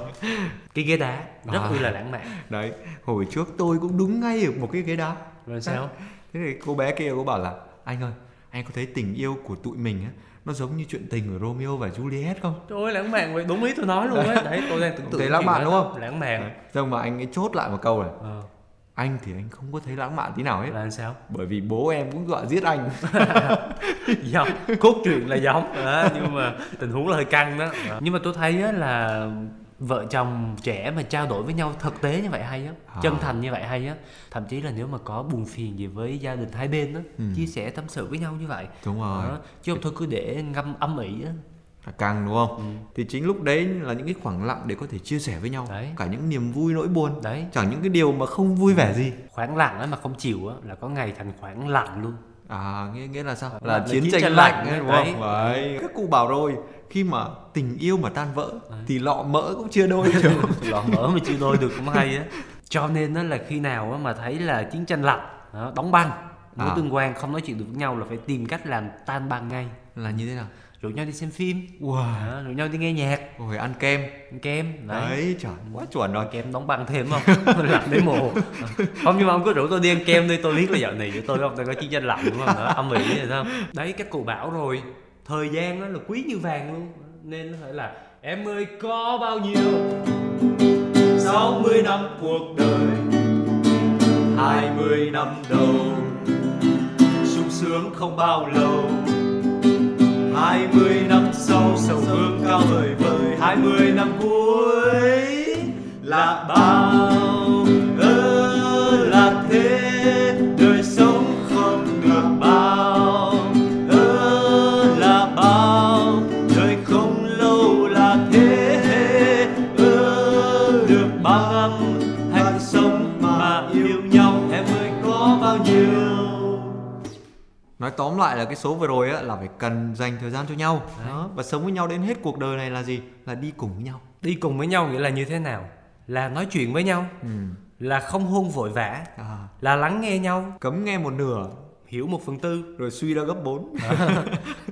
cái ghế đá rất à. là lãng mạn đấy hồi trước tôi cũng đúng ngay ở một cái ghế đá rồi sao thế thì cô bé kia cô bảo là anh ơi anh có thấy tình yêu của tụi mình á nó giống như chuyện tình của Romeo và Juliet không? Trời ơi lãng mạn vậy, đúng ý tôi nói luôn á. Đấy, tôi đang tưởng tượng Thấy lãng mạn đúng không? Lãng mạn. Xong mà anh ấy chốt lại một câu này. Ờ. Anh thì anh không có thấy lãng mạn tí nào hết. Là sao? Bởi vì bố em cũng dọa giết anh. <laughs> giống, cốt truyện là giống, đó, nhưng mà tình huống là hơi căng đó. Nhưng mà tôi thấy á là vợ chồng trẻ mà trao đổi với nhau thực tế như vậy hay á à. chân thành như vậy hay á. Thậm chí là nếu mà có buồn phiền gì với gia đình hai bên á ừ. chia sẻ tâm sự với nhau như vậy. Đúng rồi. Đó. chứ không thôi cứ để ngâm âm ỉ á. Càng đúng không? Ừ. thì chính lúc đấy là những cái khoảng lặng để có thể chia sẻ với nhau. Đấy. cả những niềm vui nỗi buồn. Đấy. Chẳng những cái điều mà không vui vẻ gì. Khoảng lặng ấy mà không chịu á là có ngày thành khoảng lặng luôn. À nghĩa nghĩa là sao? Là, là chiến, chiến tranh, lạnh, lạnh ấy, đúng không? đấy. Các cụ bảo rồi khi mà tình yêu mà tan vỡ đấy. thì lọ mỡ cũng chưa đôi <laughs> được lọ mỡ mà chưa đôi được cũng hay á. <laughs> Cho nên đó là khi nào mà thấy là chiến tranh lạnh đóng băng mối à. tương quan không nói chuyện được với nhau là phải tìm cách làm tan băng ngay. Là như thế nào? Rủ nhau đi xem phim. Wow. rủ nhau đi nghe nhạc. Rồi ăn kem. Ăn kem đấy, đấy trời quá chuẩn rồi. Kem đóng băng thêm không? <laughs> Lạnh đến mồ không nhưng mà ông cứ rủ tôi đi ăn kem đi tôi biết là dạo này với tôi không có chiến tranh lạnh đúng không? Đó, âm ỉ rồi không? Đấy các cụ bảo rồi thời gian đó là quý như vàng luôn. Nên nó phải là, em ơi, có bao nhiêu? 60 năm cuộc đời 20 năm đầu, sung sướng không bao lâu 20 năm sau, sầu hương cao vời vời 20 năm cuối là bao tóm lại là cái số vừa rồi á là phải cần dành thời gian cho nhau. Đó và sống với nhau đến hết cuộc đời này là gì? Là đi cùng với nhau. Đi cùng với nhau nghĩa là như thế nào? Là nói chuyện với nhau ừ. là không hôn vội vã à. là lắng nghe nhau. Cấm nghe một nửa hiểu một phần tư rồi suy ra gấp 4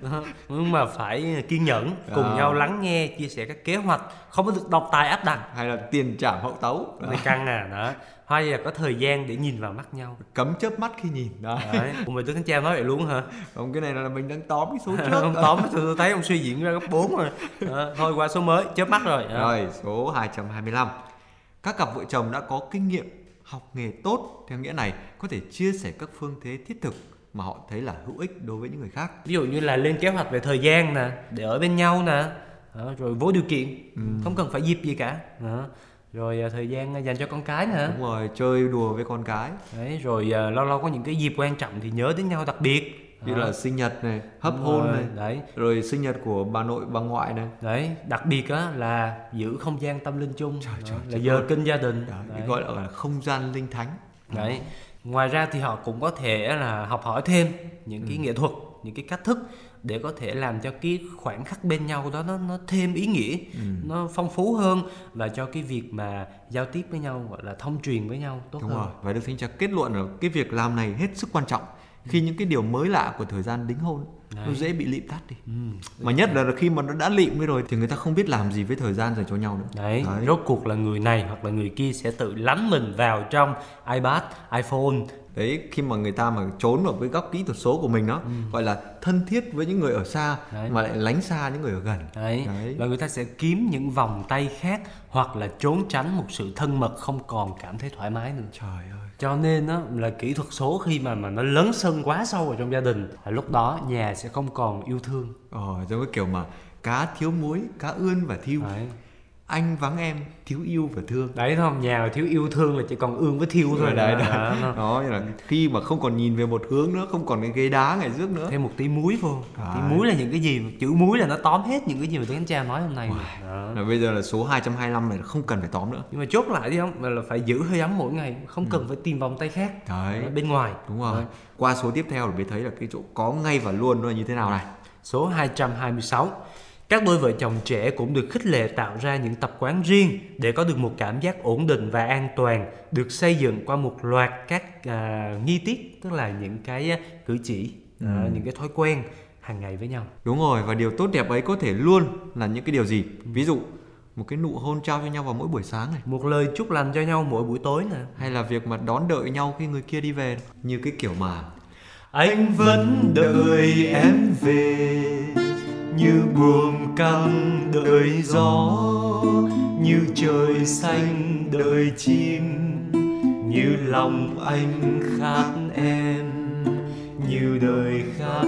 <laughs> nhưng mà phải kiên nhẫn cùng à. nhau lắng nghe chia sẻ các kế hoạch không có được độc tài áp đặt. Hay là tiền trảm hậu tấu. Này căng à đó. Hay là có thời gian để nhìn vào mắt nhau. Cấm chớp mắt khi nhìn đó. Đấy cùng với tướng khánh cha nói vậy luôn hả? Ông cái này là mình đang tóm cái số trước. <laughs> Ông tóm tôi thấy ông suy diễn ra gấp 4 rồi. À, thôi qua số mới chớp mắt rồi. À. rồi số 225 các cặp vợ chồng đã có kinh nghiệm học nghề tốt theo nghĩa này có thể chia sẻ các phương thế thiết thực mà họ thấy là hữu ích đối với những người khác ví dụ như là lên kế hoạch về thời gian nè để ở bên nhau nè rồi vô điều kiện ừ. không cần phải dịp gì cả đó. rồi à, thời gian dành cho con cái nữa đúng rồi chơi đùa với con cái đấy rồi à, lâu lâu có những cái dịp quan trọng thì nhớ đến nhau đặc biệt như là sinh nhật này hấp Đúng hôn rồi, này đấy. rồi sinh nhật của bà nội bà ngoại này. Đấy đặc biệt á là giữ không gian tâm linh chung. Trời, đó, trời, là giờ ơi. kinh gia đình. Đấy, đấy. gọi là không gian linh thánh. Đấy. Ngoài ra thì họ cũng có thể là học hỏi thêm những cái nghệ thuật những cái cách thức để có thể làm cho cái khoảnh khắc bên nhau đó nó nó thêm ý nghĩa nó phong phú hơn và cho cái việc mà giao tiếp với nhau gọi là thông truyền với nhau tốt đúng hơn. rồi. Và đức thánh cha kết luận là cái việc làm này hết sức quan trọng khi những cái điều mới lạ của thời gian đính hôn nó Đấy. dễ bị lịm tắt đi mà nhất là khi mà nó đã lịm rồi thì người ta không biết làm gì với thời gian dành cho nhau nữa Đấy, Đấy. rốt cuộc là người này hoặc là người kia sẽ tự lánh mình vào trong iPad, iPhone đấy khi mà người ta mà trốn vào cái góc kỹ thuật số của mình đó gọi là thân thiết với những người ở xa Đấy. mà lại lánh xa những người ở gần Đấy. Đấy. Và người ta sẽ kiếm những vòng tay khác hoặc là trốn tránh một sự thân mật không còn cảm thấy thoải mái nữa. trời ơi Cho nên đó là kỹ thuật số khi mà mà nó lấn sân quá sâu vào trong gia đình, lúc đó nhà sẽ không còn yêu thương. ờ giống cái kiểu mà cá thiếu muối cá ươn và thiêu Đấy. Anh vắng em thiếu yêu và thương Đấy không? Nhà mà thiếu yêu thương là chỉ còn ương với thiêu thôi. đấy, Đó, đấy. đó, đó. đó như là khi mà không còn nhìn về một hướng nữa không còn cái ghế đá ngày trước nữa Thêm một tí muối vô. Tí muối là những cái gì? Chữ muối là nó tóm hết những cái gì mà Tuấn Cha nói hôm nay. rồi. Đó. là bây giờ là số 225 này là không cần phải tóm nữa nhưng mà chốt lại đi không là phải giữ hơi ấm mỗi ngày không cần phải tìm vòng tay khác Đấy. ở bên ngoài đúng rồi Đấy. qua số tiếp theo để mới thấy là cái chỗ có ngay và luôn nó là như thế nào này số 226 các đôi vợ chồng trẻ cũng được khích lệ tạo ra những tập quán riêng để có được một cảm giác ổn định và an toàn được xây dựng qua một loạt các à, nghi tiết tức là những cái à, cử chỉ à, những cái thói quen hàng ngày với nhau. Đúng rồi và điều tốt đẹp ấy có thể luôn là những cái điều gì? Ví dụ một cái nụ hôn trao cho nhau vào mỗi buổi sáng này. Một lời chúc lành cho nhau mỗi buổi tối nè hay là việc mà đón đợi nhau khi người kia đi về như cái kiểu mà anh vẫn đợi em về như buồm căng đợi gió, như trời xanh đợi chim, như lòng anh khát em, như đời khát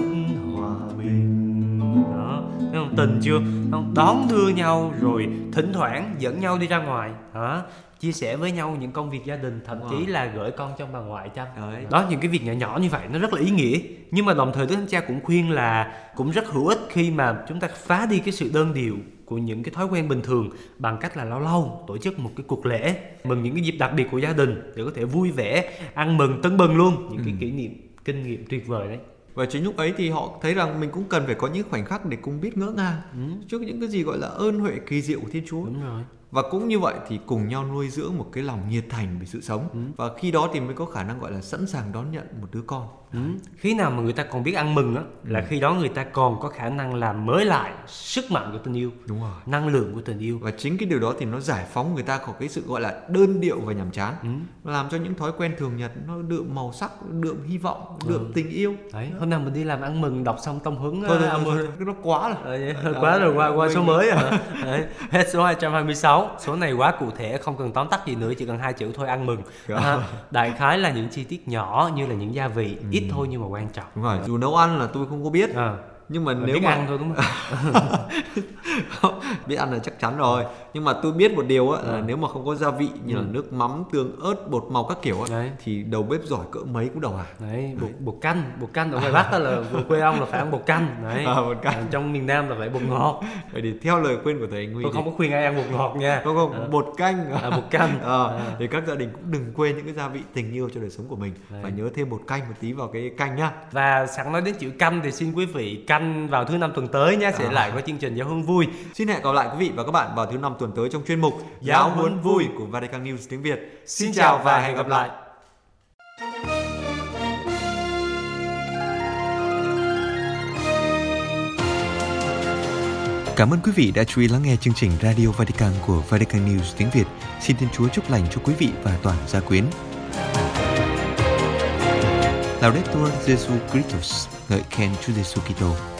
hòa bình. Đó, thấy không? Tình chưa? Không, đón đưa nhau rồi thỉnh thoảng dẫn nhau đi ra ngoài. Hả chia sẻ với nhau những công việc gia đình thậm chí là gửi con cho bà ngoại chăm. Đấy. đó những cái việc nhỏ nhỏ như vậy nó rất là ý nghĩa. Nhưng mà đồng thời đức thánh cha cũng khuyên là cũng rất hữu ích khi mà chúng ta phá đi cái sự đơn điệu của những cái thói quen bình thường bằng cách là lâu lâu tổ chức một cái cuộc lễ mừng những cái dịp đặc biệt của gia đình để có thể vui vẻ ăn mừng tưng bừng luôn. Những cái kỷ niệm kinh nghiệm tuyệt vời đấy. Và chính lúc ấy thì họ thấy rằng mình cũng cần phải có những khoảnh khắc để cùng biết ngỡ ngàng trước những cái gì gọi là ơn huệ kỳ diệu của Thiên Chúa. Đúng rồi và cũng như vậy thì cùng nhau nuôi dưỡng một cái lòng nhiệt thành về sự sống. Và khi đó thì mới có khả năng gọi là sẵn sàng đón nhận một đứa con Ừ. Khi nào mà người ta còn biết ăn mừng á là khi đó người ta còn có khả năng làm mới lại sức mạnh của tình yêu, đúng rồi. năng lượng của tình yêu. và chính cái điều đó thì nó giải phóng người ta khỏi cái sự gọi là đơn điệu và nhàm chán. Nó làm cho những thói quen thường nhật nó đượm màu sắc đượm hy vọng đượm tình yêu. Đấy, hôm nào mình đi làm ăn mừng đọc xong tông hứng thôi, à, thôi, ăn thôi, thôi, nó quá rồi. Ờ, vậy, quá rồi qua qua số mới à. <laughs> Đấy, hết số 226 Số này quá cụ thể không cần tóm tắt gì nữa Chỉ cần hai chữ thôi ăn mừng. À, Đại khái là những chi tiết nhỏ như là những gia vị Ít thôi nhưng mà quan trọng. Đúng rồi dù nấu ăn là tôi không có biết. À, nhưng mà nếu nếu biết mà ăn thôi đúng <laughs> không? biết ăn là chắc chắn rồi nhưng mà tôi biết một điều á là nếu mà không có gia vị như là nước mắm tương ớt bột màu các kiểu á thì đầu bếp giỏi cỡ mấy cũng đầu hàng Đấy, bột, bột canh, bột canh ở ngoài Bắc đó là quê ông là phải ăn bột canh. Đấy. À, bột canh. À, Trong miền Nam là phải bột ngọt. vậy thì theo lời khuyên của thầy anh Huy Tôi thì- không có khuyên ai ăn bột ngọt nha. không không bột canh À, bột canh. <laughs> Ờ, À. thì các gia đình cũng đừng quên những cái gia vị tình yêu cho đời sống của mình Đấy. và nhớ thêm bột canh một tí vào cái canh nhá Và sẵn nói đến chữ canh thì xin quý vị canh canh vào thứ năm tuần tới nhé sẽ à. lại có chương trình giáo huấn vui xin hẹn gặp lại quý vị và các bạn vào thứ năm tuần tới trong chuyên mục giáo huấn vui của Vatican News tiếng Việt xin chào và hẹn gặp lại Cảm ơn quý vị đã chú ý lắng nghe chương trình Radio Vatican của Vatican News tiếng Việt. Xin Thiên Chúa chúc lành cho quý vị và toàn gia quyến. Laudetur Jesu Christus, ngợi khen Chúa Giêsu Kitô.